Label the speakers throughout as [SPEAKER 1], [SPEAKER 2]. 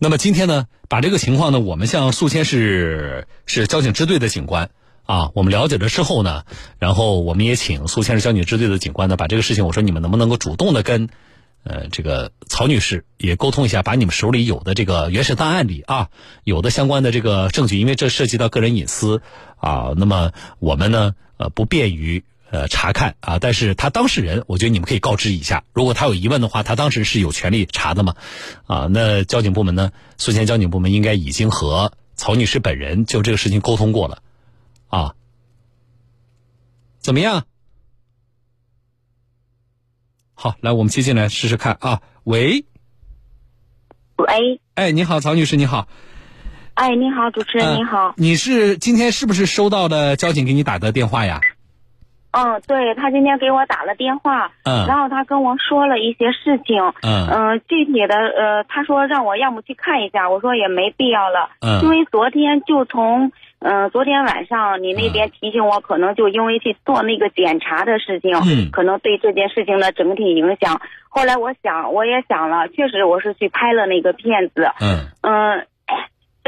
[SPEAKER 1] 那么今天呢，把这个情况呢，我们向宿迁市市交警支队的警官啊，我们了解了之后呢，然后我们也请宿迁市交警支队的警官呢，把这个事情，我说你们能不能够主动的跟。呃，这个曹女士也沟通一下，把你们手里有的这个原始档案里啊，有的相关的这个证据，因为这涉及到个人隐私啊，那么我们呢，呃，不便于呃查看啊，但是他当事人，我觉得你们可以告知一下，如果他有疑问的话，他当时是有权利查的嘛，啊，那交警部门呢，宿迁交警部门应该已经和曹女士本人就这个事情沟通过了，啊，怎么样？好，来，我们接进来试试看啊。喂，
[SPEAKER 2] 喂，
[SPEAKER 1] 哎，你好，曹女士，你好。
[SPEAKER 2] 哎，你好，主持人，你好。
[SPEAKER 1] 你是今天是不是收到的交警给你打的电话呀？
[SPEAKER 2] 嗯，对他今天给我打了电话，
[SPEAKER 1] 嗯，
[SPEAKER 2] 然后他跟我说了一些事情，
[SPEAKER 1] 嗯。
[SPEAKER 2] 嗯，具体的呃，他说让我要么去看一下，我说也没必要了，
[SPEAKER 1] 嗯，
[SPEAKER 2] 因为昨天就从。嗯，昨天晚上你那边提醒我，可能就因为去做那个检查的事情，
[SPEAKER 1] 嗯，
[SPEAKER 2] 可能对这件事情的整体影响。后来我想，我也想了，确实我是去拍了那个片子，
[SPEAKER 1] 嗯。
[SPEAKER 2] 嗯，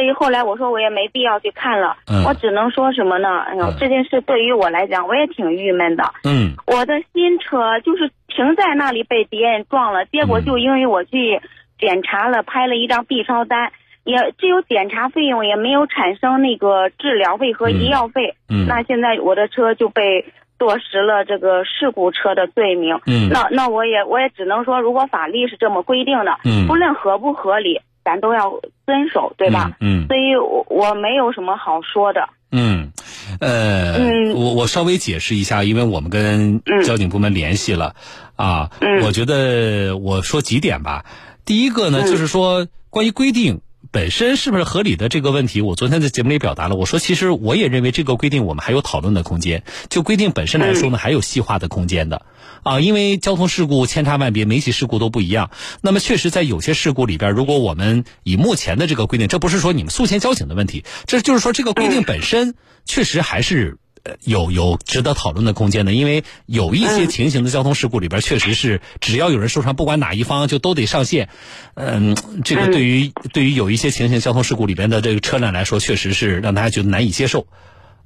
[SPEAKER 2] 所以后来我说我也没必要去看了，
[SPEAKER 1] 嗯，
[SPEAKER 2] 我只能说什么呢？哎呦，这件事对于我来讲，我也挺郁闷的，
[SPEAKER 1] 嗯，
[SPEAKER 2] 我的新车就是停在那里被别人撞了，结果就因为我去检查了，拍了一张 B 超单。也只有检查费用，也没有产生那个治疗费和医药费。
[SPEAKER 1] 嗯，
[SPEAKER 2] 那现在我的车就被坐实了这个事故车的罪名。
[SPEAKER 1] 嗯，
[SPEAKER 2] 那那我也我也只能说，如果法律是这么规定的，
[SPEAKER 1] 嗯，
[SPEAKER 2] 不论合不合理，咱都要遵守，对吧？
[SPEAKER 1] 嗯，
[SPEAKER 2] 所以我我没有什么好说的。
[SPEAKER 1] 嗯，呃，
[SPEAKER 2] 嗯，
[SPEAKER 1] 我我稍微解释一下，因为我们跟交警部门联系了，啊，
[SPEAKER 2] 嗯，
[SPEAKER 1] 我觉得我说几点吧。第一个呢，就是说关于规定。本身是不是合理的这个问题，我昨天在节目里表达了。我说，其实我也认为这个规定我们还有讨论的空间。就规定本身来说呢，还有细化的空间的啊。因为交通事故千差万别，每起事故都不一样。那么，确实在有些事故里边，如果我们以目前的这个规定，这不是说你们宿迁交警的问题，这就是说这个规定本身确实还是。呃，有有值得讨论的空间的，因为有一些情形的交通事故里边，确实是只要有人受伤，不管哪一方就都得上线。嗯，这个对于对于有一些情形交通事故里边的这个车辆来说，确实是让大家觉得难以接受。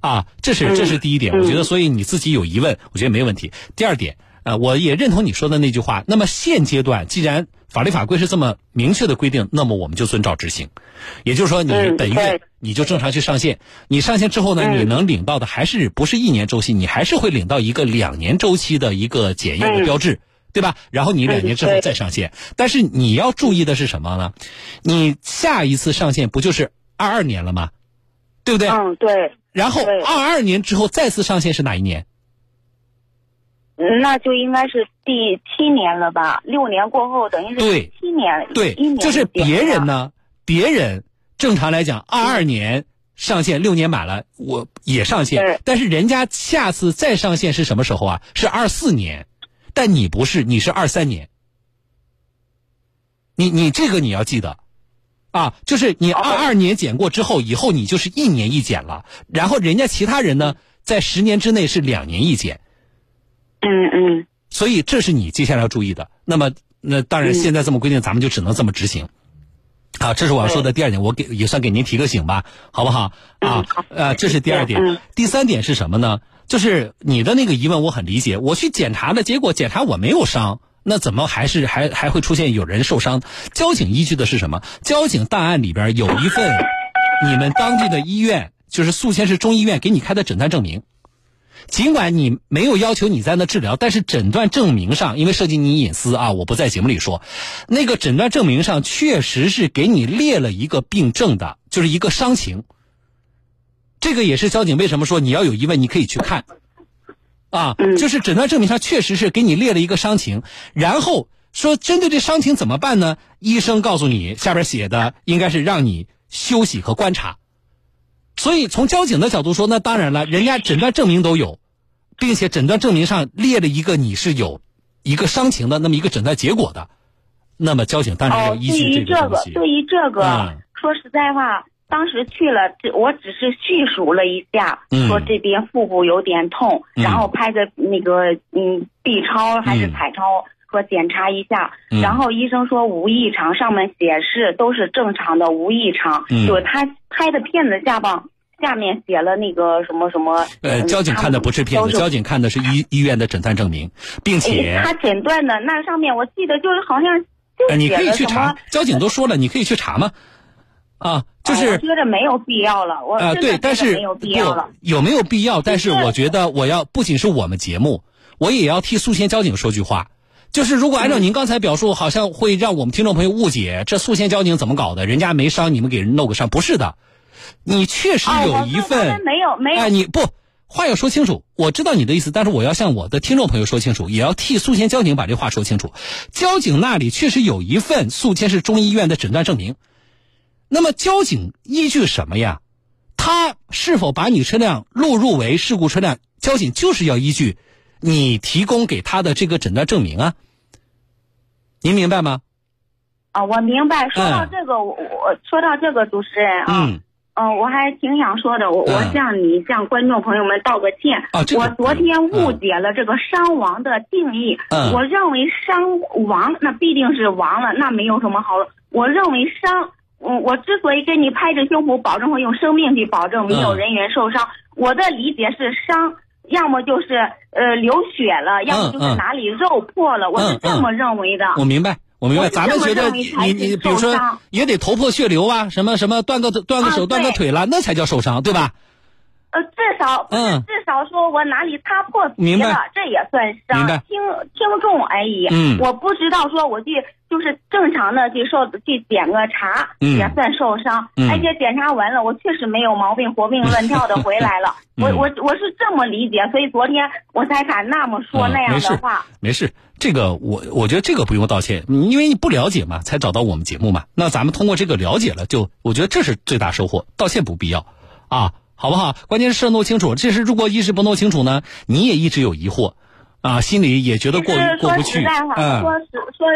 [SPEAKER 1] 啊，这是这是第一点，我觉得，所以你自己有疑问，我觉得没问题。第二点，呃，我也认同你说的那句话。那么现阶段，既然法律法规是这么明确的规定，那么我们就遵照执行。也就是说，你本月你就正常去上线，你上线之后呢，你能领到的还是不是一年周期，你还是会领到一个两年周期的一个检验的标志，对吧？然后你两年之后再上线。但是你要注意的是什么呢？你下一次上线不就是二二年了吗？对不对？
[SPEAKER 2] 嗯，对。
[SPEAKER 1] 然后二二年之后再次上线是哪一年？
[SPEAKER 2] 那就应该是第七年了吧？六年过后等于是七年，
[SPEAKER 1] 对，就是别人呢，别人正常来讲，二二年上线，六年满了，我也上线，但是人家下次再上线是什么时候啊？是二四年，但你不是，你是二三年，你你这个你要记得，啊，就是你二二年减过之后，以后你就是一年一减了，然后人家其他人呢，在十年之内是两年一检。
[SPEAKER 2] 嗯嗯，
[SPEAKER 1] 所以这是你接下来要注意的。那么，那当然现在这么规定，咱们就只能这么执行。好，这是我要说的第二点，我给也算给您提个醒吧，好不好？啊，呃，这是第二点。第三点是什么呢？就是你的那个疑问，我很理解。我去检查的结果，检查我没有伤，那怎么还是还还会出现有人受伤？交警依据的是什么？交警档案里边有一份你们当地的医院，就是宿迁市中医院给你开的诊断证明。尽管你没有要求你在那治疗，但是诊断证明上，因为涉及你隐私啊，我不在节目里说。那个诊断证明上确实是给你列了一个病症的，就是一个伤情。这个也是交警为什么说你要有疑问，你可以去看。啊，就是诊断证明上确实是给你列了一个伤情，然后说针对这伤情怎么办呢？医生告诉你，下边写的应该是让你休息和观察。所以从交警的角度说，那当然了，人家诊断证明都有，并且诊断证明上列了一个你是有一个伤情的那么一个诊断结果的，那么交警当然要依据
[SPEAKER 2] 这个对于这个，说实在话，当时去了，我只是叙述了一下，说这边腹部有点痛，然后拍的那个嗯 B 超还是彩超。说检查一下，
[SPEAKER 1] 嗯。
[SPEAKER 2] 然后医生说无异常，上面显示都是正常的，无异常。
[SPEAKER 1] 嗯。
[SPEAKER 2] 就是他拍的片子下方下面写了那个什么什么。
[SPEAKER 1] 呃，
[SPEAKER 2] 嗯
[SPEAKER 1] 交警看的不是片子，交警看的是医医院的诊断证明，并且
[SPEAKER 2] 哎他诊断的那上面我记得就是好像就
[SPEAKER 1] 呃，你可以去查，交警都说了，你可以去查嘛，啊，就是
[SPEAKER 2] 哎我觉得没有必要了，我
[SPEAKER 1] 啊，对，但是
[SPEAKER 2] 没有必要了。
[SPEAKER 1] 有没有必要？但是我觉得我要不仅是我们节目，我也要替宿迁交警说句话。就是如果按照您刚才表述，好像会让我们听众朋友误解，这宿迁交警怎么搞的？人家没伤，你们给人弄个伤，不是的。你确实
[SPEAKER 2] 啊，
[SPEAKER 1] 有一份
[SPEAKER 2] 没有没有
[SPEAKER 1] 哎，你不话要说清楚，我知道你的意思，但是我要向我的听众朋友说清楚，也要替宿迁交警把这话说清楚。交警那里确实有一份宿迁市中医院的诊断证明，那么交警依据什么呀？他是否把你车辆录入为事故车辆？交警就是要依据你提供给他的这个诊断证明啊。您明白吗？
[SPEAKER 2] 啊，我明白。说到
[SPEAKER 1] 嗯
[SPEAKER 2] 这个，我我说到这个主持人啊，
[SPEAKER 1] 嗯，
[SPEAKER 2] 嗯，我还挺想说的，我我
[SPEAKER 1] 嗯
[SPEAKER 2] 向你向观众朋友们道个歉。
[SPEAKER 1] 啊这个
[SPEAKER 2] 我昨天误解了这个伤亡的定义，
[SPEAKER 1] 嗯
[SPEAKER 2] 我认为伤亡那必定是亡了，那没有什么好。我认为伤，嗯，我之所以跟你拍着胸脯保证会用生命去保证没有
[SPEAKER 1] 嗯
[SPEAKER 2] 人员受伤，我的理解是伤。要么就是呃流血了，要么就是
[SPEAKER 1] 嗯
[SPEAKER 2] 哪里肉破了，我是这么认为的。
[SPEAKER 1] 我明白，我明白。咱们觉得你你比如说也得头破血流啊，什么什么断个断个手、
[SPEAKER 2] 啊
[SPEAKER 1] 断个腿了，那才叫受伤，对吧？
[SPEAKER 2] 呃，至少，
[SPEAKER 1] 嗯
[SPEAKER 2] 至少说我哪里擦破皮了，这也算伤。
[SPEAKER 1] 明白
[SPEAKER 2] 轻轻重而已。
[SPEAKER 1] 嗯
[SPEAKER 2] 我不知道说我去就是正常的去受去检个查，
[SPEAKER 1] 嗯
[SPEAKER 2] 也算受伤。
[SPEAKER 1] 嗯
[SPEAKER 2] 而且检查完了，我确实没有毛病，活蹦乱跳的回来了。
[SPEAKER 1] 嗯
[SPEAKER 2] 我我我是这么理解，所以昨天我才敢那么说
[SPEAKER 1] 嗯
[SPEAKER 2] 那样的话。
[SPEAKER 1] 没事，这个我我觉得这个不用道歉，因为你不了解嘛，才找到我们节目嘛。那咱们通过这个了解了，就我觉得这是最大收获，道歉不必要啊，好不好？关键是事弄清楚，这是如果一直不弄清楚呢，你也一直有疑惑啊，心里也觉得过过不去，
[SPEAKER 2] 实在话，
[SPEAKER 1] 嗯
[SPEAKER 2] 说实说，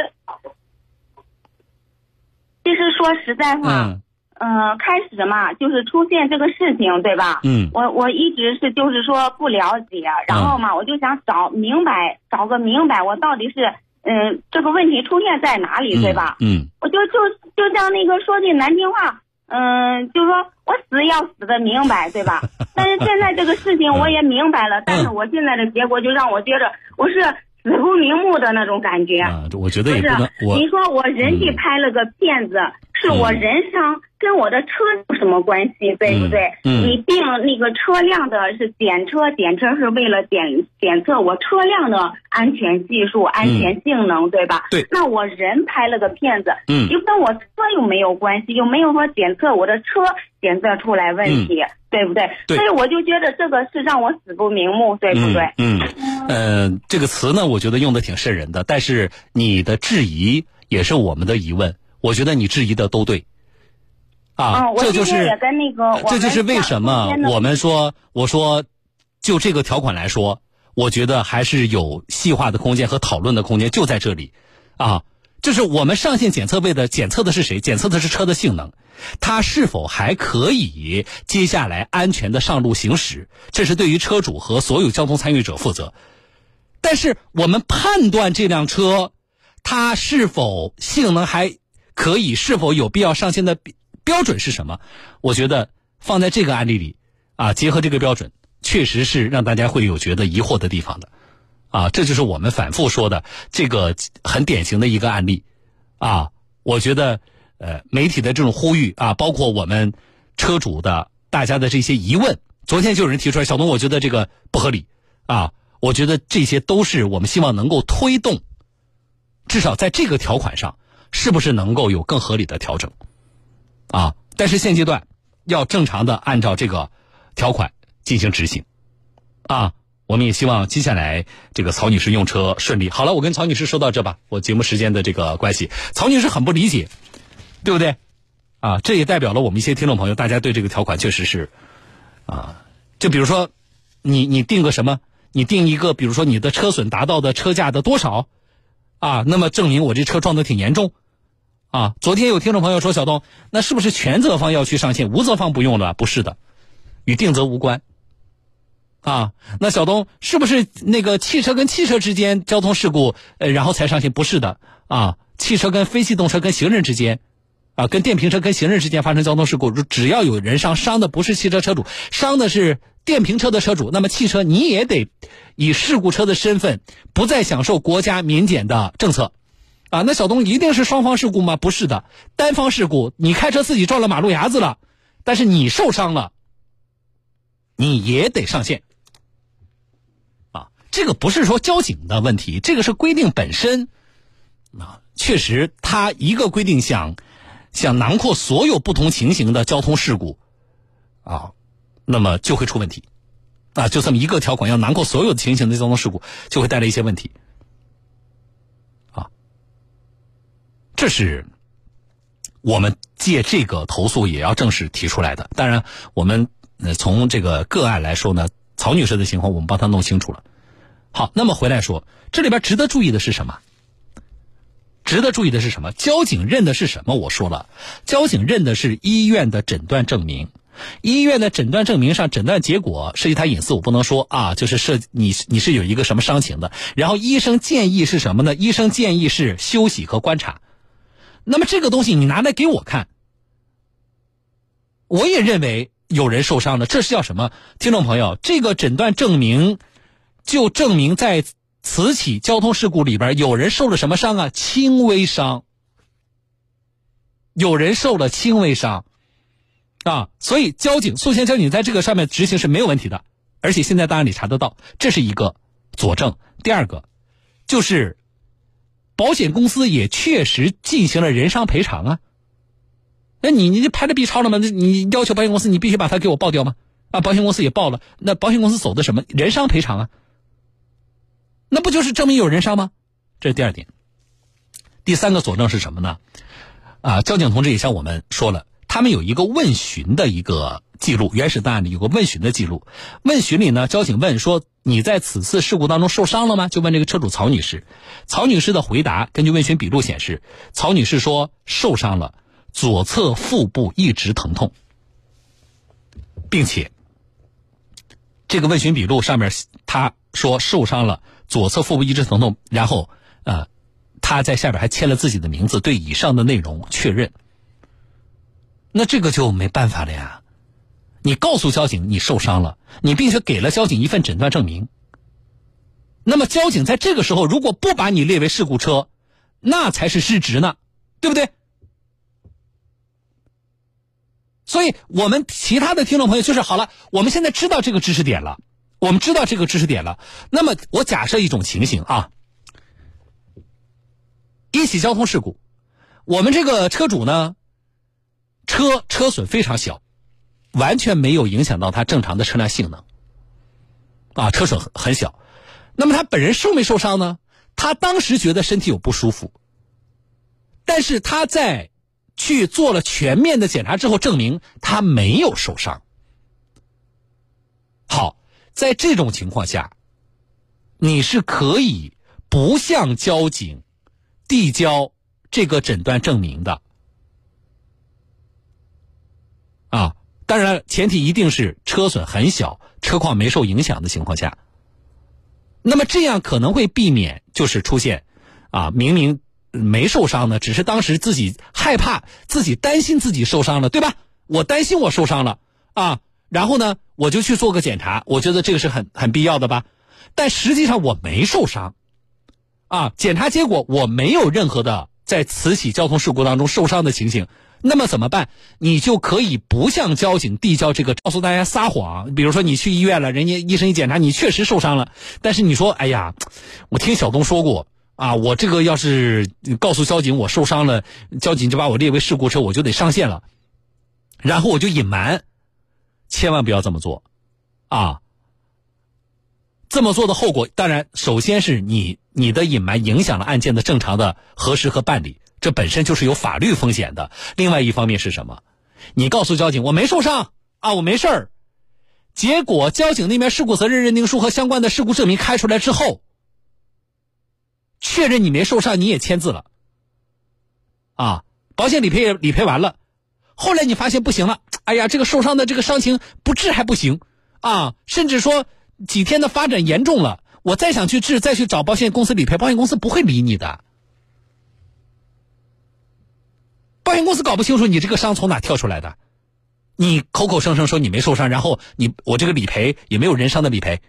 [SPEAKER 2] 其实说实在话，
[SPEAKER 1] 嗯
[SPEAKER 2] 嗯、开始嘛，就是出现这个事情，对吧？
[SPEAKER 1] 嗯
[SPEAKER 2] 我我一直是就是说不了解，然后嘛，我就想找明白，找个明白，我到底是嗯、这个问题出现在哪里，对吧？
[SPEAKER 1] 嗯
[SPEAKER 2] 我就就就像那个说句难听话，嗯、就说我死要死的明白，对吧？但是现在这个事情我也明白了，但是我现在的结果就让我觉着我是死不瞑目的那种感觉。
[SPEAKER 1] 啊，我觉得
[SPEAKER 2] 不是
[SPEAKER 1] 也不能，我
[SPEAKER 2] 你说我人去
[SPEAKER 1] 嗯
[SPEAKER 2] 拍了个片子，是我人伤，跟我的车有什么关系，对不对？
[SPEAKER 1] 嗯
[SPEAKER 2] 你定那个车辆的是检车，检车是为了检检测我车辆的安全技术、安全性能，对吧？
[SPEAKER 1] 对
[SPEAKER 2] 那我人拍了个片子，
[SPEAKER 1] 嗯
[SPEAKER 2] 又跟我车又没有关系，又没有说检测我的车检测出来问题，对不对？所以我就觉得这个是让我死不瞑目，对不对？
[SPEAKER 1] 嗯嗯，呃，这个词呢，我觉得用的挺瘆人的，但是你的质疑也是我们的疑问，我觉得你质疑的都对。啊，这就是
[SPEAKER 2] 也跟那个，
[SPEAKER 1] 这就是为什么我们说，我说，就这个条款来说，我觉得还是有细化的空间和讨论的空间，就在这里，啊，就是我们上线检测为的检测的是谁？检测的是车的性能，它是否还可以接下来安全的上路行驶，这是对于车主和所有交通参与者负责。但是我们判断这辆车，它是否性能还可以，是否有必要上线的标标准是什么？我觉得放在这个案例里，啊，结合这个标准，确实是让大家会有觉得疑惑的地方的，啊，这就是我们反复说的这个很典型的一个案例，啊，我觉得，呃，媒体的这种呼吁啊，包括我们车主的大家的这些疑问，昨天就有人提出来，小东，我觉得这个不合理，啊，我觉得这些都是我们希望能够推动，至少在这个条款上，是不是能够有更合理的调整？啊，但是现阶段要正常的按照这个条款进行执行，啊，我们也希望接下来这个曹女士用车顺利。好了，我跟曹女士说到这吧，我节目时间的这个关系，曹女士很不理解，对不对？啊，这也代表了我们一些听众朋友，大家对这个条款确实是，啊，就比如说，你你定个什么，你定一个，比如说你的车损达到的车价的多少，啊，那么证明我这车撞的挺严重。啊，昨天有听众朋友说，小东，那是不是全责方要去上线，无责方不用了？不是的，与定责无关。啊，那小东是不是那个汽车跟汽车之间交通事故，呃，然后才上线？不是的啊，汽车跟非机动车跟行人之间，啊，跟电瓶车跟行人之间发生交通事故，只要有人伤，伤的不是汽车车主，伤的是电瓶车的车主，那么汽车你也得以事故车的身份不再享受国家免检的政策，啊，那小东一定是双方事故吗？不是的，单方事故，你开车自己撞了马路牙子了，但是你受伤了，你也得上线。这个不是说交警的问题，这个是规定本身，啊，确实，它一个规定想想囊括所有不同情形的交通事故，啊，那么就会出问题，啊，就这么一个条款要囊括所有的情形的交通事故，就会带来一些问题，啊，这是我们借这个投诉也要正式提出来的。当然，我们从这个个案来说呢，曹女士的情况我们帮她弄清楚了。好，那么回来说，这里边值得注意的是什么？值得注意的是什么？交警认的是什么？我说了，交警认的是医院的诊断证明。医院的诊断证明上，诊断结果涉及他隐私，我不能说啊，就是涉你你是有一个什么伤情的。然后医生建议是什么呢？医生建议是休息和观察。那么这个东西你拿来给我看，我也认为有人受伤了。这是叫什么？听众朋友，这个诊断证明。就证明在此起交通事故里边，有人受了什么伤啊？轻微伤。有人受了轻微伤，啊，所以交警宿迁交警在这个上面执行是没有问题的，而且现在档案里查得到，这是一个佐证。第二个，就是保险公司也确实进行了人伤赔偿啊。那你你拍了 B 超了吗？那你要求保险公司你必须把它给我报掉吗？啊，保险公司也报了，那保险公司走的什么人伤赔偿啊？那不就是证明有人伤吗？这是第二点。第三个佐证是什么呢？啊，交警同志也向我们说了，他们有一个问询的一个记录，原始档案里有个问询的记录。问询里呢，交警问说：“你在此次事故当中受伤了吗？”就问这个车主曹女士。曹女士的回答，根据问询笔录显示，曹女士说受伤了，左侧腹部一直疼痛，并且这个问询笔录上面她说受伤了。左侧腹部一直疼痛，然后，呃，他在下边还签了自己的名字，对以上的内容确认。那这个就没办法了呀！你告诉交警你受伤了，你并且给了交警一份诊断证明。那么交警在这个时候如果不把你列为事故车，那才是失职呢，对不对？所以我们其他的听众朋友就是好了，我们现在知道这个知识点了。我们知道这个知识点了，那么我假设一种情形啊，一起交通事故，我们这个车主呢，车车损非常小，完全没有影响到他正常的车辆性能，啊，车损很很小，那么他本人受没受伤呢？他当时觉得身体有不舒服，但是他在去做了全面的检查之后，证明他没有受伤。好。在这种情况下，你是可以不向交警递交这个诊断证明的啊。当然，前提一定是车损很小、车况没受影响的情况下。那么这样可能会避免就是出现啊，明明没受伤呢，只是当时自己害怕、自己担心自己受伤了，对吧？我担心我受伤了啊。然后呢，我就去做个检查，我觉得这个是很很必要的吧。但实际上我没受伤，啊，检查结果我没有任何的在此起交通事故当中受伤的情形。那么怎么办？你就可以不向交警递交这个，告诉大家撒谎。比如说你去医院了，人家医生一检查你确实受伤了，但是你说，哎呀，我听小东说过啊，我这个要是告诉交警我受伤了，交警就把我列为事故车，我就得上线了，然后我就隐瞒。千万不要这么做，啊！这么做的后果，当然，首先是你你的隐瞒影响了案件的正常的核实和办理，这本身就是有法律风险的。另外一方面是什么？你告诉交警我没受伤啊，我没事儿，结果交警那边事故责任认定书和相关的事故证明开出来之后，确认你没受伤，你也签字了，啊，保险理赔也理赔完了。后来你发现不行了，哎呀，这个受伤的这个伤情不治还不行，啊，甚至说几天的发展严重了，我再想去治，再去找保险公司理赔，保险公司不会理你的。保险公司搞不清楚你这个伤从哪跳出来的，你口口声声说你没受伤，然后你我这个理赔也没有人伤的理赔，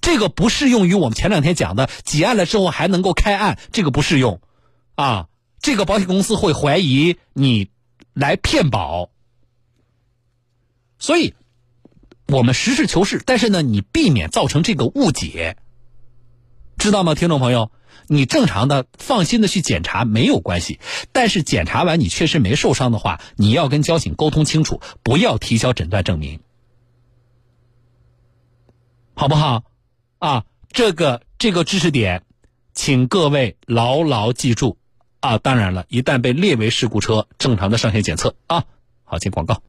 [SPEAKER 1] 这个不适用于我们前两天讲的结案了之后还能够开案，这个不适用，啊，这个保险公司会怀疑你来骗保。所以，我们实事求是，但是呢，你避免造成这个误解，知道吗，听众朋友？你正常的、放心的去检查没有关系，但是检查完你确实没受伤的话，你要跟交警沟通清楚，不要提交诊断证明，好不好？啊，这个这个知识点，请各位牢牢记住啊！当然了，一旦被列为事故车，正常的上线检测啊。好，进广告。